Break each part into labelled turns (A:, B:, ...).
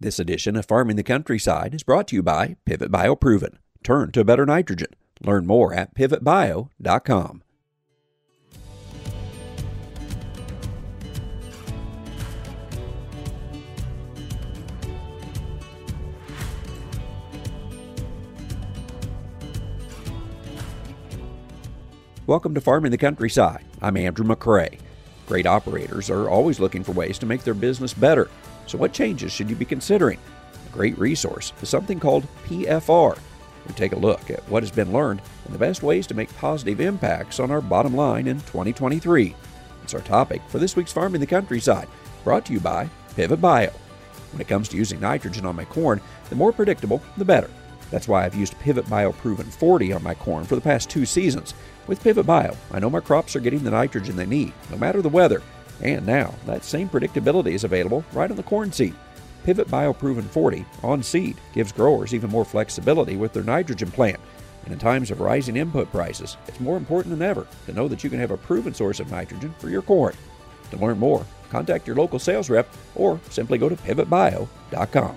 A: This edition of Farming the Countryside is brought to you by Pivot Bio Proven. Turn to better nitrogen. Learn more at pivotbio.com. Welcome to Farming the Countryside. I'm Andrew McCrea. Great operators are always looking for ways to make their business better. So, what changes should you be considering? A great resource is something called PFR. We take a look at what has been learned and the best ways to make positive impacts on our bottom line in 2023. It's our topic for this week's Farming the Countryside, brought to you by Pivot Bio. When it comes to using nitrogen on my corn, the more predictable, the better. That's why I've used Pivot Bio Proven 40 on my corn for the past two seasons. With Pivot Bio, I know my crops are getting the nitrogen they need, no matter the weather. And now, that same predictability is available right on the corn seed. Pivot BioProven 40 on seed gives growers even more flexibility with their nitrogen plan. And in times of rising input prices, it's more important than ever to know that you can have a proven source of nitrogen for your corn. To learn more, contact your local sales rep or simply go to pivotbio.com.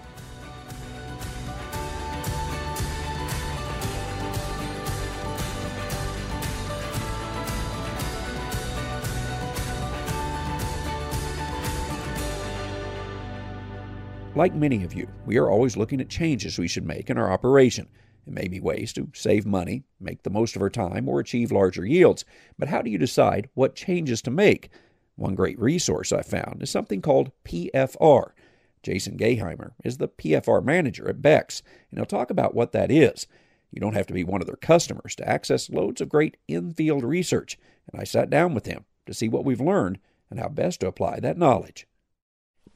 A: Like many of you, we are always looking at changes we should make in our operation. It may be ways to save money, make the most of our time, or achieve larger yields. But how do you decide what changes to make? One great resource I found is something called PFR. Jason Gayheimer is the PFR manager at Beck's, and he'll talk about what that is. You don't have to be one of their customers to access loads of great in field research, and I sat down with him to see what we've learned and how best to apply that knowledge.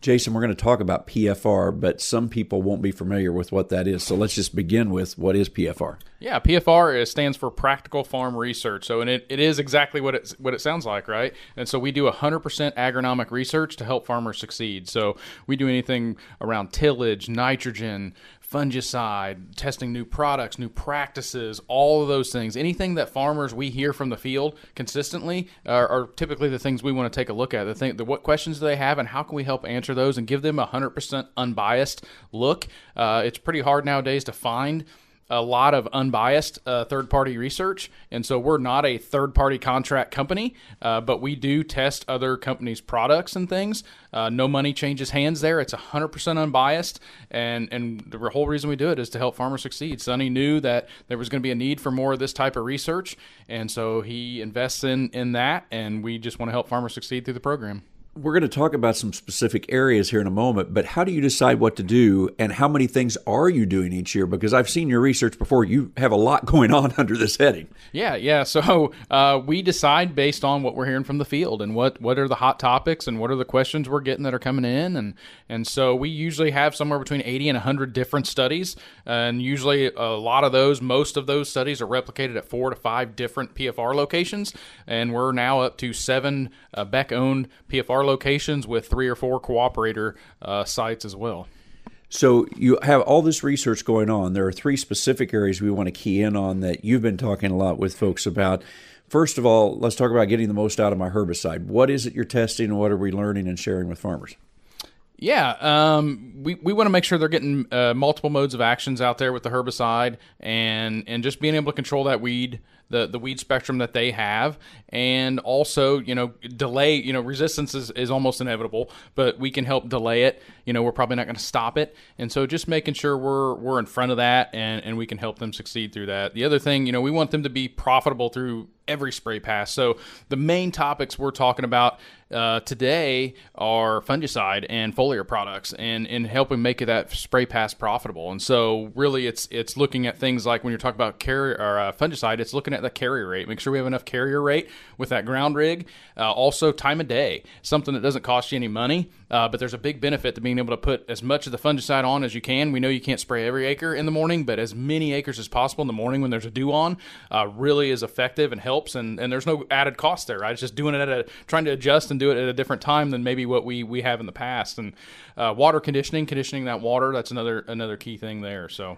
A: Jason, we're going to talk about PFR, but some people won't be familiar with what that is. So let's just begin with what is PFR?
B: Yeah, PFR is, stands for Practical Farm Research. So, and it, it is exactly what it what it sounds like, right? And so we do 100% agronomic research to help farmers succeed. So we do anything around tillage, nitrogen, fungicide, testing new products, new practices, all of those things. Anything that farmers we hear from the field consistently are, are typically the things we want to take a look at. The thing, the, what questions do they have, and how can we help answer those and give them a hundred percent unbiased look. Uh, it's pretty hard nowadays to find a lot of unbiased uh, third party research. And so we're not a third party contract company, uh, but we do test other companies' products and things. Uh, no money changes hands there. It's 100% unbiased. And, and the whole reason we do it is to help farmers succeed. Sonny knew that there was going to be a need for more of this type of research. And so he invests in, in that. And we just want to help farmers succeed through the program
A: we're going to talk about some specific areas here in a moment, but how do you decide what to do and how many things are you doing each year? Because I've seen your research before. You have a lot going on under this heading.
B: Yeah, yeah. So uh, we decide based on what we're hearing from the field and what, what are the hot topics and what are the questions we're getting that are coming in. And, and so we usually have somewhere between 80 and 100 different studies. And usually a lot of those, most of those studies are replicated at four to five different PFR locations. And we're now up to seven uh, Beck owned PFR locations with three or four cooperator uh, sites as well.
A: So you have all this research going on. There are three specific areas we want to key in on that you've been talking a lot with folks about. First of all, let's talk about getting the most out of my herbicide. What is it you're testing and what are we learning and sharing with farmers?
B: Yeah, um, we, we want to make sure they're getting uh, multiple modes of actions out there with the herbicide and and just being able to control that weed the the weed spectrum that they have, and also you know delay. You know resistance is, is almost inevitable, but we can help delay it. You know we're probably not going to stop it, and so just making sure we're we're in front of that, and and we can help them succeed through that. The other thing, you know, we want them to be profitable through every spray pass. So the main topics we're talking about uh, today are fungicide and foliar products, and and helping make that spray pass profitable. And so really, it's it's looking at things like when you're talking about carrier or uh, fungicide, it's looking at the carrier rate. Make sure we have enough carrier rate with that ground rig. Uh, also, time of day, something that doesn't cost you any money, uh, but there's a big benefit to being able to put as much of the fungicide on as you can. We know you can't spray every acre in the morning, but as many acres as possible in the morning when there's a dew on uh, really is effective and helps. And, and there's no added cost there, right? It's just doing it at a trying to adjust and do it at a different time than maybe what we we have in the past. And uh, water conditioning, conditioning that water, that's another another key thing there. So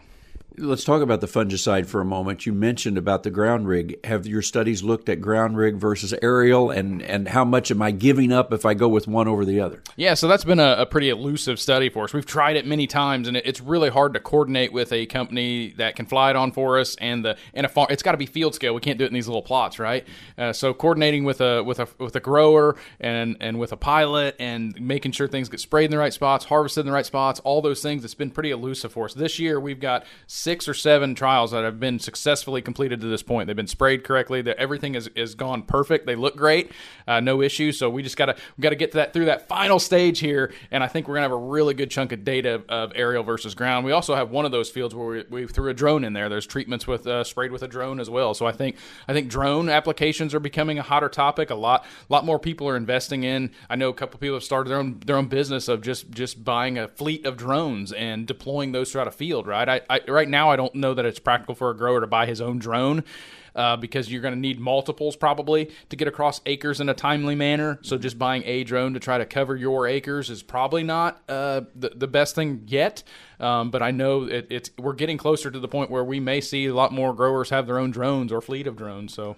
A: Let's talk about the fungicide for a moment. You mentioned about the ground rig. Have your studies looked at ground rig versus aerial, and, and how much am I giving up if I go with one over the other?
B: Yeah, so that's been a, a pretty elusive study for us. We've tried it many times, and it, it's really hard to coordinate with a company that can fly it on for us. And the and a farm, it's got to be field scale. We can't do it in these little plots, right? Uh, so coordinating with a with a with a grower and and with a pilot, and making sure things get sprayed in the right spots, harvested in the right spots, all those things. It's been pretty elusive for us. This year, we've got six or seven trials that have been successfully completed to this point. They've been sprayed correctly. That everything is, is gone perfect. They look great, uh, no issues. So we just gotta we gotta get to that through that final stage here, and I think we're gonna have a really good chunk of data of aerial versus ground. We also have one of those fields where we, we threw a drone in there. There's treatments with uh, sprayed with a drone as well. So I think I think drone applications are becoming a hotter topic. A lot lot more people are investing in. I know a couple people have started their own their own business of just just buying a fleet of drones and deploying those throughout a field. Right. I, I right now I don't know that it's practical for a grower to buy his own drone. Uh, because you're going to need multiples probably to get across acres in a timely manner. So just buying a drone to try to cover your acres is probably not uh, the, the best thing yet. Um, but I know it, it's we're getting closer to the point where we may see a lot more growers have their own drones or fleet of drones. So.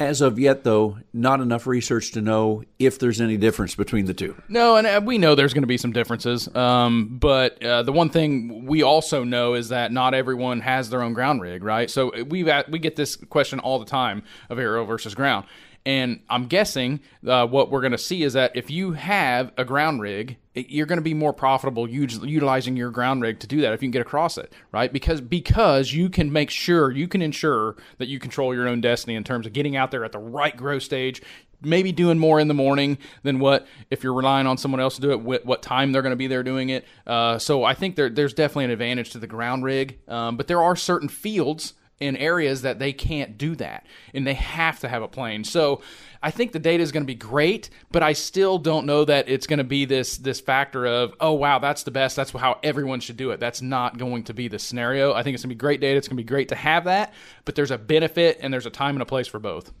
A: As of yet, though, not enough research to know if there's any difference between the two.
B: No, and uh, we know there's going to be some differences. Um, but uh, the one thing we also know is that not everyone has their own ground rig, right? So we we get this question all the time of aerial versus ground. And I'm guessing uh, what we're going to see is that if you have a ground rig, you're going to be more profitable utilizing your ground rig to do that if you can get across it, right? Because because you can make sure you can ensure that you control your own destiny in terms of getting out there at the right growth stage, maybe doing more in the morning than what if you're relying on someone else to do it what, what time they're going to be there doing it uh, so i think there, there's definitely an advantage to the ground rig um, but there are certain fields in areas that they can't do that and they have to have a plane. So I think the data is going to be great, but I still don't know that it's going to be this this factor of oh wow that's the best that's how everyone should do it. That's not going to be the scenario. I think it's going to be great data. It's going to be great to have that, but there's a benefit and there's a time and a place for both.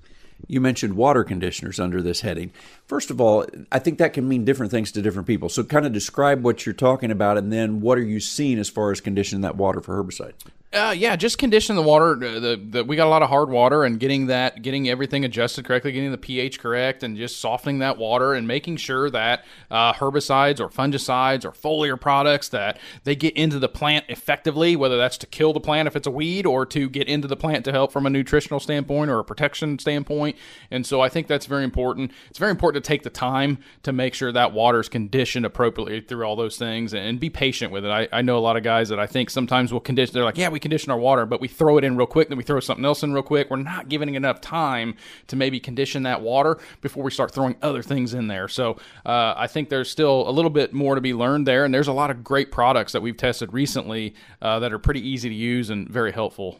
A: You mentioned water conditioners under this heading. First of all, I think that can mean different things to different people. So, kind of describe what you're talking about, and then what are you seeing as far as conditioning that water for herbicide?
B: Uh, yeah, just condition the water. The, the, we got a lot of hard water, and getting that, getting everything adjusted correctly, getting the pH correct, and just softening that water, and making sure that uh, herbicides or fungicides or foliar products that they get into the plant effectively, whether that's to kill the plant if it's a weed, or to get into the plant to help from a nutritional standpoint or a protection standpoint. And so I think that's very important. It's very important to take the time to make sure that water is conditioned appropriately through all those things, and, and be patient with it. I, I know a lot of guys that I think sometimes will condition. They're like, yeah, we condition our water, but we throw it in real quick, then we throw something else in real quick. We're not giving enough time to maybe condition that water before we start throwing other things in there. So uh, I think there's still a little bit more to be learned there, and there's a lot of great products that we've tested recently uh, that are pretty easy to use and very helpful.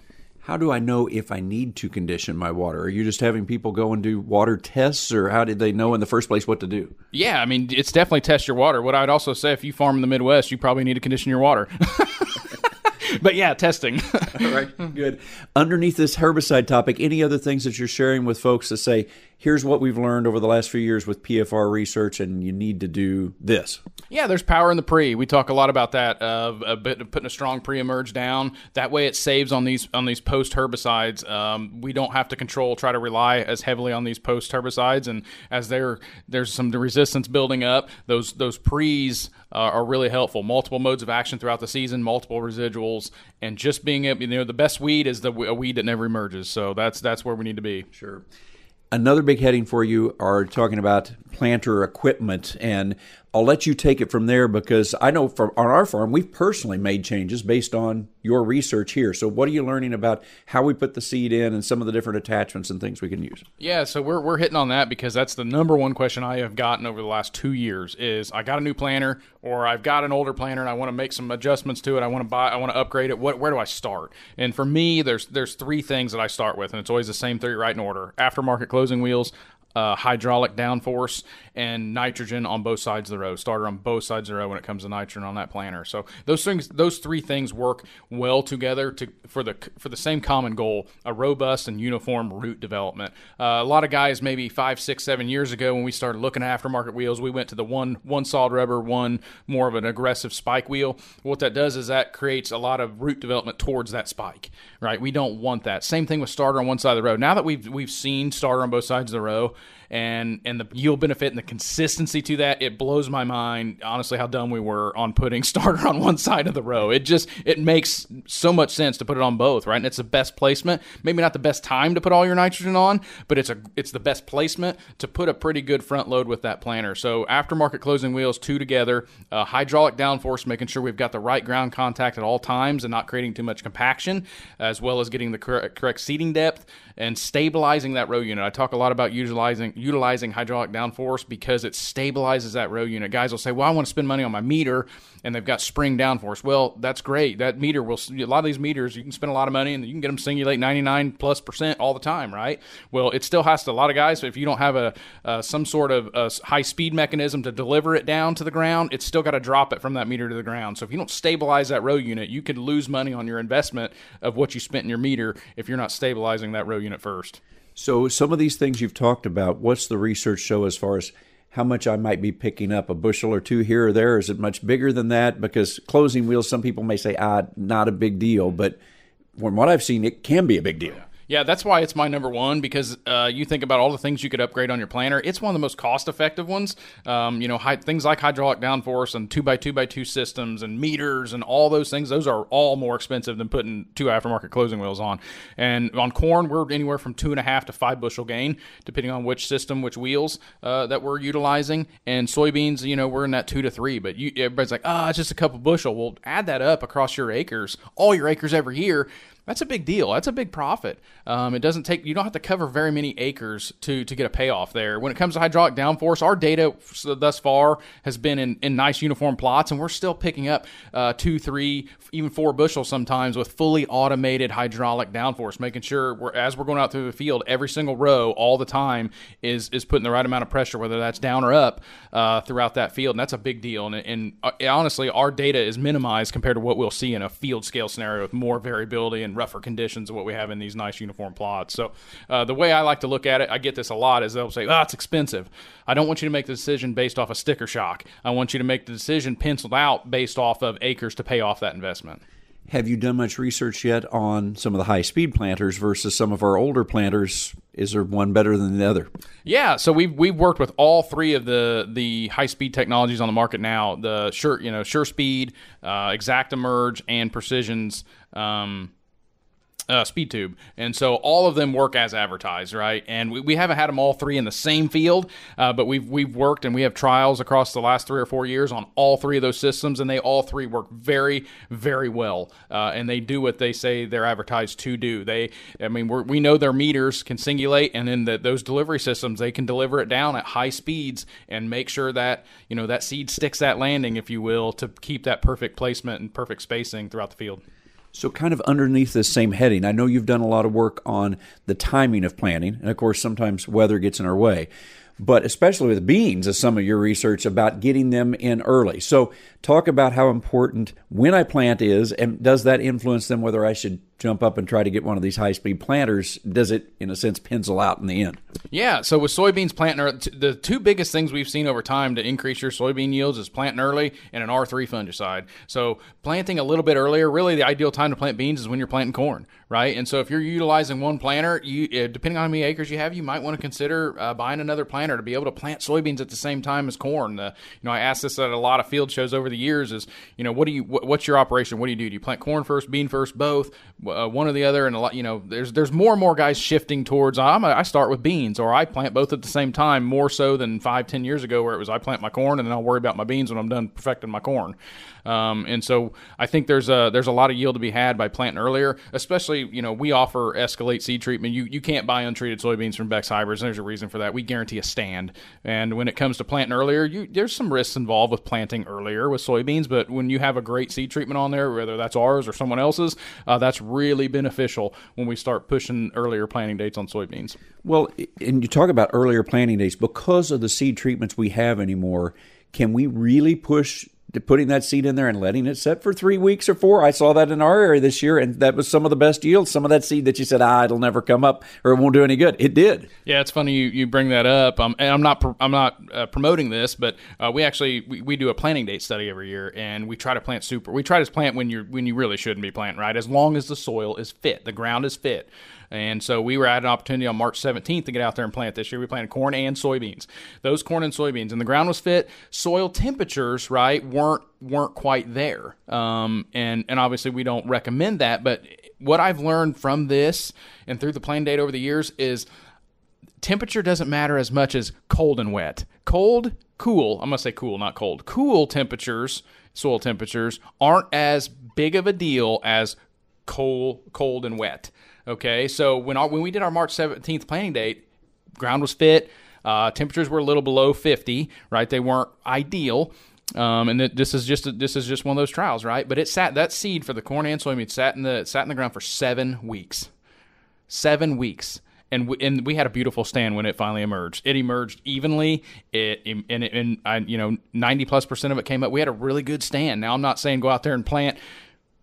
A: How do I know if I need to condition my water? Are you just having people go and do water tests, or how did they know in the first place what to do?
B: Yeah, I mean, it's definitely test your water. What I'd also say, if you farm in the Midwest, you probably need to condition your water. but yeah, testing.
A: All right, good. Underneath this herbicide topic, any other things that you're sharing with folks to say, here's what we've learned over the last few years with PFR research, and you need to do this?
B: Yeah, there's power in the pre. We talk a lot about that. Of a bit of putting a strong pre-emerge down. That way, it saves on these on these post herbicides. Um, we don't have to control, try to rely as heavily on these post herbicides, and as there there's some resistance building up, those those pre's uh, are really helpful. Multiple modes of action throughout the season, multiple residuals, and just being able, you know, the best weed is the a weed that never emerges. So that's that's where we need to be.
A: Sure. Another big heading for you are talking about planter equipment, and I'll let you take it from there because I know from on our farm we've personally made changes based on your research here. So what are you learning about how we put the seed in and some of the different attachments and things we can use?
B: Yeah, so we're we're hitting on that because that's the number one question I have gotten over the last 2 years is I got a new planter or I've got an older planter and I want to make some adjustments to it. I want to buy I want to upgrade it. What where do I start? And for me there's there's three things that I start with and it's always the same three right in order. Aftermarket closing wheels, uh, hydraulic downforce and nitrogen on both sides of the row. Starter on both sides of the row when it comes to nitrogen on that planter. So those things, those three things work well together to for the for the same common goal: a robust and uniform root development. Uh, a lot of guys, maybe five, six, seven years ago, when we started looking at aftermarket wheels, we went to the one one solid rubber, one more of an aggressive spike wheel. What that does is that creates a lot of root development towards that spike. Right? We don't want that. Same thing with starter on one side of the row. Now that we've we've seen starter on both sides of the row and and the yield benefit and the consistency to that, it blows my mind. Honestly, how dumb we were on putting starter on one side of the row. It just it makes so much sense to put it on both, right? And it's the best placement. Maybe not the best time to put all your nitrogen on, but it's a it's the best placement to put a pretty good front load with that planter. So aftermarket closing wheels, two together, uh, hydraulic downforce, making sure we've got the right ground contact at all times and not creating too much compaction, as well as getting the correct, correct seating depth and stabilizing that row unit. I talk a lot about utilizing utilizing hydraulic downforce because it stabilizes that row unit. Guys will say, "Well, I want to spend money on my meter," and they've got spring downforce. Well, that's great. That meter will a lot of these meters you can spend a lot of money and you can get them singulate 99 plus percent all the time, right? Well, it still has to. A lot of guys, if you don't have a uh, some sort of high speed mechanism to deliver it down to the ground, it's still got to drop it from that meter to the ground. So if you don't stabilize that row unit, you could lose money on your investment of what you spent in your meter if you're not stabilizing that row unit first.
A: So, some of these things you've talked about, what's the research show as far as how much I might be picking up? A bushel or two here or there? Is it much bigger than that? Because closing wheels, some people may say, ah, not a big deal. But from what I've seen, it can be a big deal.
B: Yeah, that's why it's my number one because uh, you think about all the things you could upgrade on your planter. It's one of the most cost effective ones. Um, you know, hi- things like hydraulic downforce and two by two by two systems and meters and all those things. Those are all more expensive than putting two aftermarket closing wheels on. And on corn, we're anywhere from two and a half to five bushel gain, depending on which system, which wheels uh, that we're utilizing. And soybeans, you know, we're in that two to three. But you, everybody's like, ah, oh, it's just a couple bushel. Well, add that up across your acres, all your acres every year that's a big deal. That's a big profit. Um, it doesn't take you don't have to cover very many acres to to get a payoff there. When it comes to hydraulic downforce, our data thus far has been in, in nice uniform plots, and we're still picking up uh, two, three, even four bushels sometimes with fully automated hydraulic downforce, making sure we're as we're going out through the field, every single row all the time is is putting the right amount of pressure, whether that's down or up, uh, throughout that field, and that's a big deal. And, and uh, honestly, our data is minimized compared to what we'll see in a field scale scenario with more variability and rougher conditions of what we have in these nice uniform plots. So uh, the way I like to look at it, I get this a lot, is they'll say, "Oh, it's expensive." I don't want you to make the decision based off a of sticker shock. I want you to make the decision penciled out based off of acres to pay off that investment.
A: Have you done much research yet on some of the high speed planters versus some of our older planters? Is there one better than the other?
B: Yeah, so we've we've worked with all three of the the high speed technologies on the market now. The sure you know True Speed, uh, ExactEmerge, and Precision's. Um, uh, speed tube and so all of them work as advertised right? And we, we haven't had them all three in the same field uh, but we've we've worked and we have trials across the last three or four years on all three of those systems and they all three work very very well uh, and they do what they say they're advertised to do. They i mean we know their meters can singulate and then the, those delivery systems they can deliver it down at high speeds and make sure that you know that seed sticks that landing if you will to keep that perfect placement and perfect spacing throughout the field
A: so, kind of underneath this same heading, I know you've done a lot of work on the timing of planting, and of course, sometimes weather gets in our way. But especially with beans, is some of your research about getting them in early. So, talk about how important when I plant is, and does that influence them whether I should jump up and try to get one of these high speed planters, does it, in a sense, pencil out in the end?
B: Yeah. So with soybeans planting, the two biggest things we've seen over time to increase your soybean yields is planting early and an R3 fungicide. So planting a little bit earlier, really the ideal time to plant beans is when you're planting corn, right? And so if you're utilizing one planter, you uh, depending on how many acres you have, you might want to consider uh, buying another planter to be able to plant soybeans at the same time as corn. you know, I asked this at a lot of field shows over the years: is you know, what do you, what, what's your operation? What do you do? Do you plant corn first, bean first, both? Uh, one or the other, and a lot. You know, there's there's more and more guys shifting towards I'm a, i start with beans or I plant both at the same time more so than five ten years ago where it was I plant my corn and then I'll worry about my beans when I'm done perfecting my corn. Um, and so I think there's a there's a lot of yield to be had by planting earlier. Especially, you know, we offer Escalate seed treatment. You you can't buy untreated soybeans from Beck's hybrids. And there's a reason for that. We guarantee a stand. And when it comes to planting earlier, you, there's some risks involved with planting earlier with soybeans. But when you have a great seed treatment on there, whether that's ours or someone else's, uh, that's really beneficial when we start pushing earlier planting dates on soybeans.
A: Well, and you talk about earlier planting dates because of the seed treatments we have anymore. Can we really push putting that seed in there and letting it set for three weeks or four. I saw that in our area this year, and that was some of the best yields. Some of that seed that you said, ah, it'll never come up or it won't do any good. It did.
B: Yeah, it's funny you, you bring that up. Um, and I'm not I'm not uh, promoting this, but uh, we actually we, we do a planting date study every year, and we try to plant super. We try to plant when you're when you really shouldn't be planting, right? As long as the soil is fit, the ground is fit. And so we were at an opportunity on March 17th to get out there and plant this year. We planted corn and soybeans. Those corn and soybeans, and the ground was fit. Soil temperatures, right, weren't weren't quite there. Um, and and obviously we don't recommend that. But what I've learned from this and through the planting date over the years is temperature doesn't matter as much as cold and wet. Cold, cool. I'm gonna say cool, not cold. Cool temperatures, soil temperatures aren't as big of a deal as cold, cold and wet. Okay, so when our, when we did our March 17th planting date, ground was fit. Uh, temperatures were a little below 50, right? They weren't ideal. Um, and this is just a, this is just one of those trials, right? But it sat that seed for the corn and soybean sat in the sat in the ground for seven weeks, seven weeks, and we, and we had a beautiful stand when it finally emerged. It emerged evenly. It and, it, and I, you know ninety plus percent of it came up. We had a really good stand. Now I'm not saying go out there and plant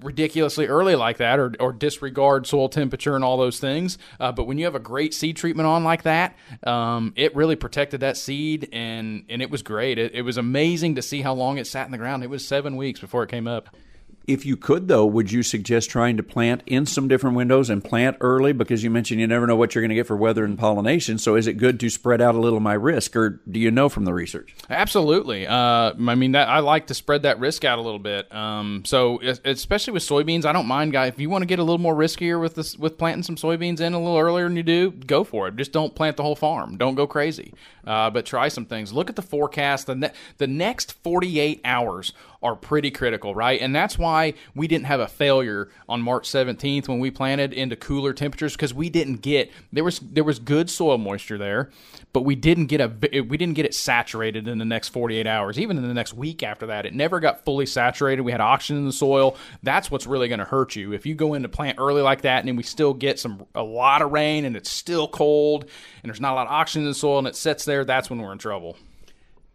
B: ridiculously early like that or, or disregard soil temperature and all those things. Uh, but when you have a great seed treatment on like that, um, it really protected that seed and, and it was great. It, it was amazing to see how long it sat in the ground. It was seven weeks before it came up.
A: If you could, though, would you suggest trying to plant in some different windows and plant early? Because you mentioned you never know what you're going to get for weather and pollination. So is it good to spread out a little my risk, or do you know from the research?
B: Absolutely. Uh, I mean, that, I like to spread that risk out a little bit. Um, so especially with soybeans, I don't mind, guy. If you want to get a little more riskier with this, with planting some soybeans in a little earlier than you do, go for it. Just don't plant the whole farm. Don't go crazy. Uh, but try some things. Look at the forecast. The ne- the next 48 hours are pretty critical, right? And that's why we didn't have a failure on March 17th when we planted into cooler temperatures because we didn't get there was there was good soil moisture there, but we didn't get a we didn't get it saturated in the next 48 hours. Even in the next week after that, it never got fully saturated. We had oxygen in the soil. That's what's really going to hurt you if you go into plant early like that, and then we still get some a lot of rain and it's still cold and there's not a lot of oxygen in the soil and it sits there. That's when we're in trouble.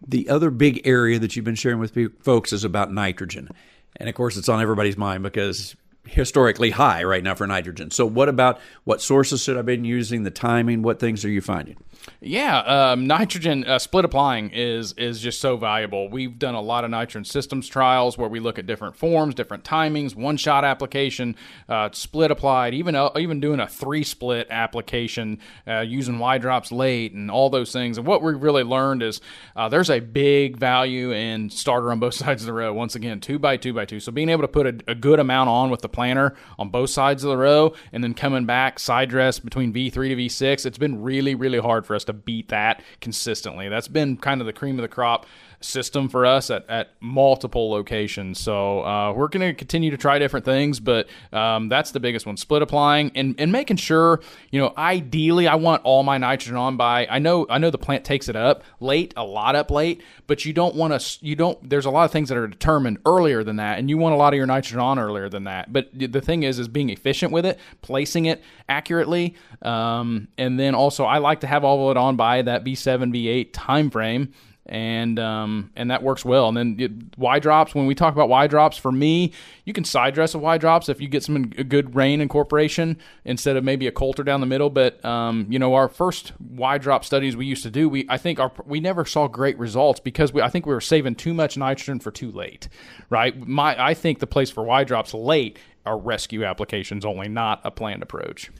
A: The other big area that you've been sharing with folks is about nitrogen. And of course, it's on everybody's mind because historically high right now for nitrogen. So, what about what sources should I have been using? The timing? What things are you finding?
B: Yeah, um, nitrogen uh, split applying is is just so valuable. We've done a lot of nitrogen systems trials where we look at different forms, different timings, one shot application, uh, split applied, even uh, even doing a three split application uh, using Y drops late and all those things. And what we really learned is uh, there's a big value in starter on both sides of the row. Once again, two by two by two. So being able to put a, a good amount on with the planter on both sides of the row and then coming back side dress between V3 to V6, it's been really really hard for us to beat that consistently. That's been kind of the cream of the crop system for us at, at multiple locations. So uh, we're going to continue to try different things, but um, that's the biggest one: split applying and, and making sure. You know, ideally, I want all my nitrogen on by. I know I know the plant takes it up late, a lot up late, but you don't want to. You don't. There's a lot of things that are determined earlier than that, and you want a lot of your nitrogen on earlier than that. But the thing is, is being efficient with it, placing it accurately, um, and then also I like to have all of it on by that V7, V8 time frame and um, and that works well. And then Y drops. When we talk about Y drops, for me, you can side dress a Y drops if you get some good rain incorporation instead of maybe a coulter down the middle. But um, you know, our first Y drop studies we used to do, we I think our we never saw great results because we I think we were saving too much nitrogen for too late, right? My I think the place for Y drops late are rescue applications only, not a planned approach.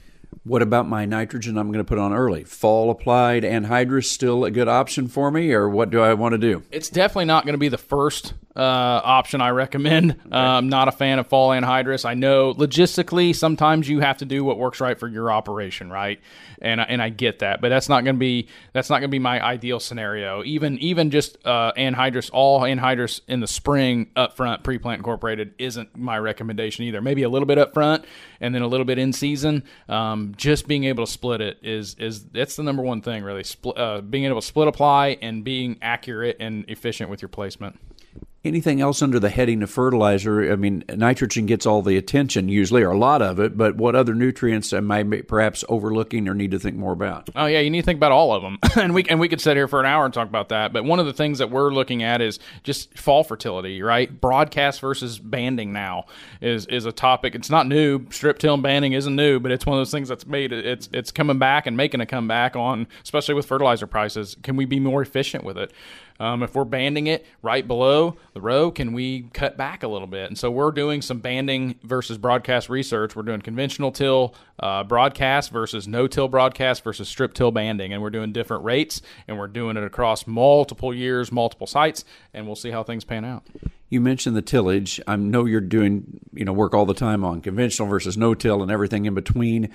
A: What about my nitrogen I'm going to put on early? Fall applied anhydrous still a good option for me, or what do I want to do?
B: It's definitely not going to be the first uh, option I recommend. Okay. Uh, I'm not a fan of fall anhydrous. I know logistically sometimes you have to do what works right for your operation, right? And and I get that, but that's not going to be that's not going to be my ideal scenario. Even even just uh, anhydrous, all anhydrous in the spring up front, pre-plant incorporated isn't my recommendation either. Maybe a little bit up front and then a little bit in season. Um, just being able to split it is is that's the number one thing really. Split, uh, being able to split apply and being accurate and efficient with your placement.
A: Anything else under the heading of fertilizer? I mean, nitrogen gets all the attention usually, or a lot of it, but what other nutrients am I perhaps overlooking or need to think more about?
B: Oh yeah, you need to think about all of them, and we and we could sit here for an hour and talk about that. But one of the things that we're looking at is just fall fertility, right? Broadcast versus banding now is is a topic. It's not new. Strip till and banding isn't new, but it's one of those things that's made it's it's coming back and making a comeback on, especially with fertilizer prices. Can we be more efficient with it? Um, if we're banding it right below the row, can we cut back a little bit? And so we're doing some banding versus broadcast research. We're doing conventional till uh, broadcast versus no till broadcast versus strip till banding, and we're doing different rates, and we're doing it across multiple years, multiple sites, and we'll see how things pan out.
A: You mentioned the tillage. I know you're doing you know work all the time on conventional versus no till and everything in between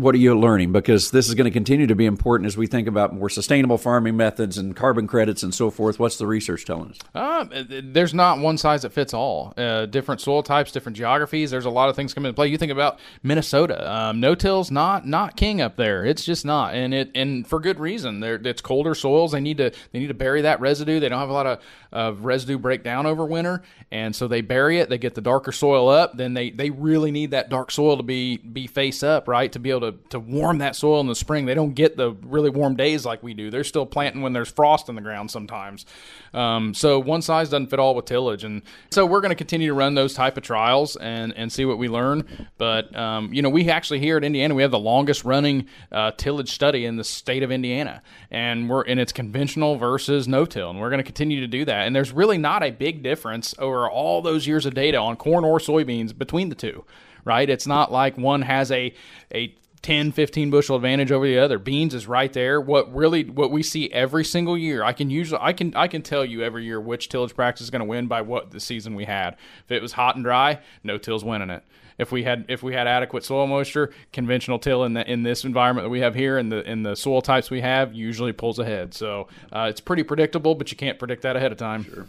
A: what are you learning? Because this is going to continue to be important as we think about more sustainable farming methods and carbon credits and so forth. What's the research telling us?
B: Uh, there's not one size that fits all. Uh, different soil types, different geographies. There's a lot of things coming into play. You think about Minnesota. Um, no till's not not king up there. It's just not, and it and for good reason. They're, it's colder soils. They need to they need to bury that residue. They don't have a lot of, of residue break down over winter, and so they bury it. They get the darker soil up. Then they they really need that dark soil to be be face up, right, to be able to to warm that soil in the spring. They don't get the really warm days like we do. They're still planting when there's frost in the ground sometimes. Um, so one size doesn't fit all with tillage, and so we're going to continue to run those type of trials and and see what we learn. But um, you know, we actually here at Indiana we have the longest running uh, tillage study in the state of Indiana, and we're and it's conventional versus no till, and we're going to continue to do that. And there's really not a big difference over all those years of data on corn or soybeans between the two right? It's not like one has a a 10 15 bushel advantage over the other. Beans is right there. What really what we see every single year i can usually i can i can tell you every year which tillage practice is going to win by what the season we had. If it was hot and dry no till's winning it. If we had if we had adequate soil moisture conventional till in the in this environment that we have here and the in the soil types we have usually pulls ahead. So uh, it's pretty predictable but you can't predict that ahead of time.
A: Sure.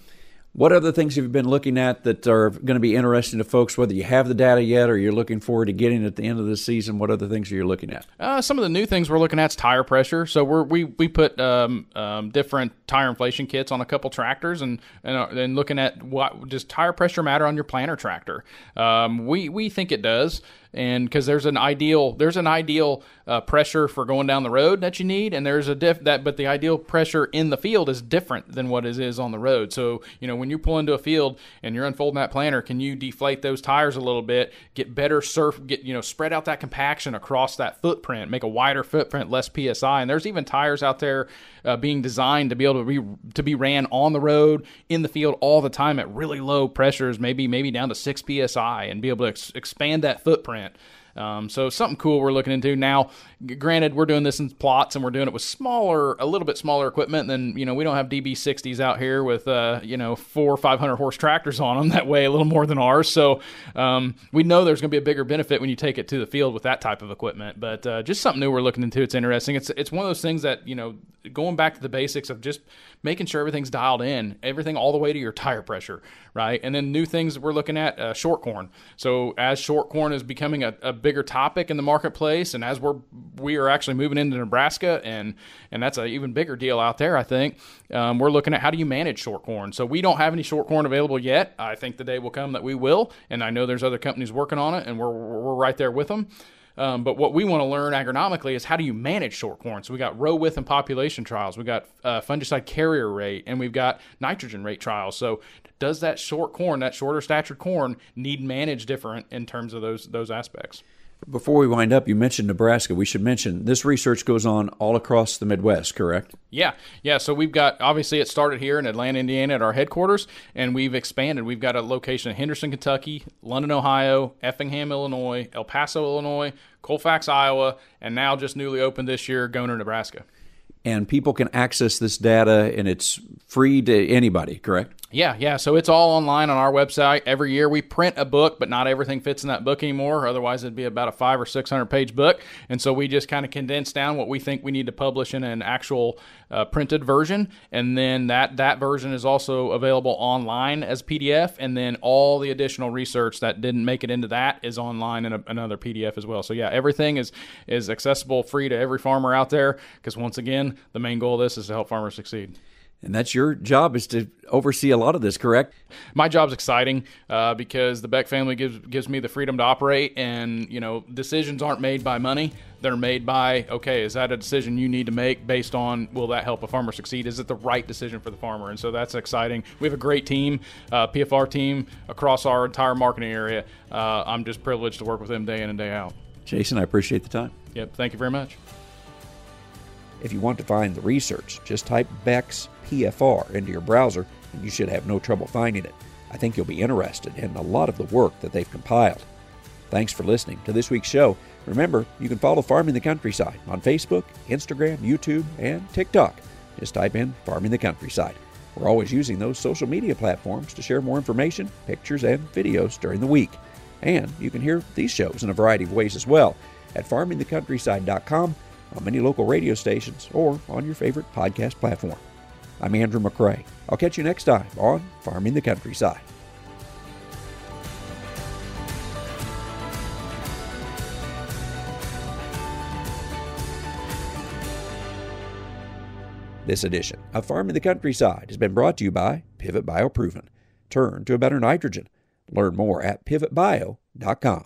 A: What other things have you been looking at that are going to be interesting to folks, whether you have the data yet or you're looking forward to getting at the end of the season? What other things are you looking at?
B: Uh, some of the new things we're looking at is tire pressure. So we we put um, um, different tire inflation kits on a couple tractors and and, uh, and looking at what does tire pressure matter on your planter tractor? Um, we we think it does and because there's an ideal there's an ideal uh, pressure for going down the road that you need and there's a diff that but the ideal pressure in the field is different than what it is on the road. So you know when you pull into a field and you're unfolding that planter can you deflate those tires a little bit get better surf get you know spread out that compaction across that footprint make a wider footprint less psi and there's even tires out there uh, being designed to be able to be to be ran on the road in the field all the time at really low pressures maybe maybe down to 6 psi and be able to ex- expand that footprint um, so something cool we're looking into now. Granted, we're doing this in plots and we're doing it with smaller, a little bit smaller equipment than you know. We don't have DB60s out here with uh, you know four or five hundred horse tractors on them that weigh a little more than ours. So um, we know there's going to be a bigger benefit when you take it to the field with that type of equipment. But uh, just something new we're looking into. It's interesting. It's it's one of those things that you know going back to the basics of just making sure everything's dialed in, everything all the way to your tire pressure, right? And then new things we're looking at uh, short corn. So as short corn is becoming a, a bigger topic in the marketplace, and as we're we are actually moving into Nebraska, and and that's an even bigger deal out there. I think um, we're looking at how do you manage short corn. So we don't have any short corn available yet. I think the day will come that we will, and I know there's other companies working on it, and we're we're right there with them. Um, but what we want to learn agronomically is how do you manage short corn? So we got row width and population trials, we got uh, fungicide carrier rate, and we've got nitrogen rate trials. So does that short corn, that shorter statured corn, need managed different in terms of those those aspects?
A: Before we wind up, you mentioned Nebraska. We should mention this research goes on all across the Midwest, correct?
B: Yeah, yeah. So we've got obviously it started here in Atlanta, Indiana, at our headquarters, and we've expanded. We've got a location in Henderson, Kentucky, London, Ohio, Effingham, Illinois, El Paso, Illinois, Colfax, Iowa, and now just newly opened this year, Goner, Nebraska.
A: And people can access this data, and it's free to anybody, correct?
B: Yeah, yeah. So it's all online on our website. Every year we print a book, but not everything fits in that book anymore. Otherwise, it'd be about a five or six hundred page book. And so we just kind of condense down what we think we need to publish in an actual uh, printed version, and then that that version is also available online as PDF. And then all the additional research that didn't make it into that is online in a, another PDF as well. So yeah, everything is is accessible, free to every farmer out there. Because once again, the main goal of this is to help farmers succeed.
A: And that's your job is to oversee a lot of this, correct?
B: My job's exciting uh, because the Beck family gives gives me the freedom to operate, and you know decisions aren't made by money; they're made by okay, is that a decision you need to make based on will that help a farmer succeed? Is it the right decision for the farmer? And so that's exciting. We have a great team, uh, PFR team across our entire marketing area. Uh, I'm just privileged to work with them day in and day out.
A: Jason, I appreciate the time.
B: Yep, thank you very much.
A: If you want to find the research, just type Beck's PFR into your browser and you should have no trouble finding it. I think you'll be interested in a lot of the work that they've compiled. Thanks for listening to this week's show. Remember, you can follow Farming the Countryside on Facebook, Instagram, YouTube, and TikTok. Just type in Farming the Countryside. We're always using those social media platforms to share more information, pictures, and videos during the week. And you can hear these shows in a variety of ways as well at farmingthecountryside.com on many local radio stations or on your favorite podcast platform. I'm Andrew McCrea. I'll catch you next time on Farming the Countryside. This edition of Farming the Countryside has been brought to you by Pivot Bio Proven. Turn to a better nitrogen. Learn more at pivotbio.com.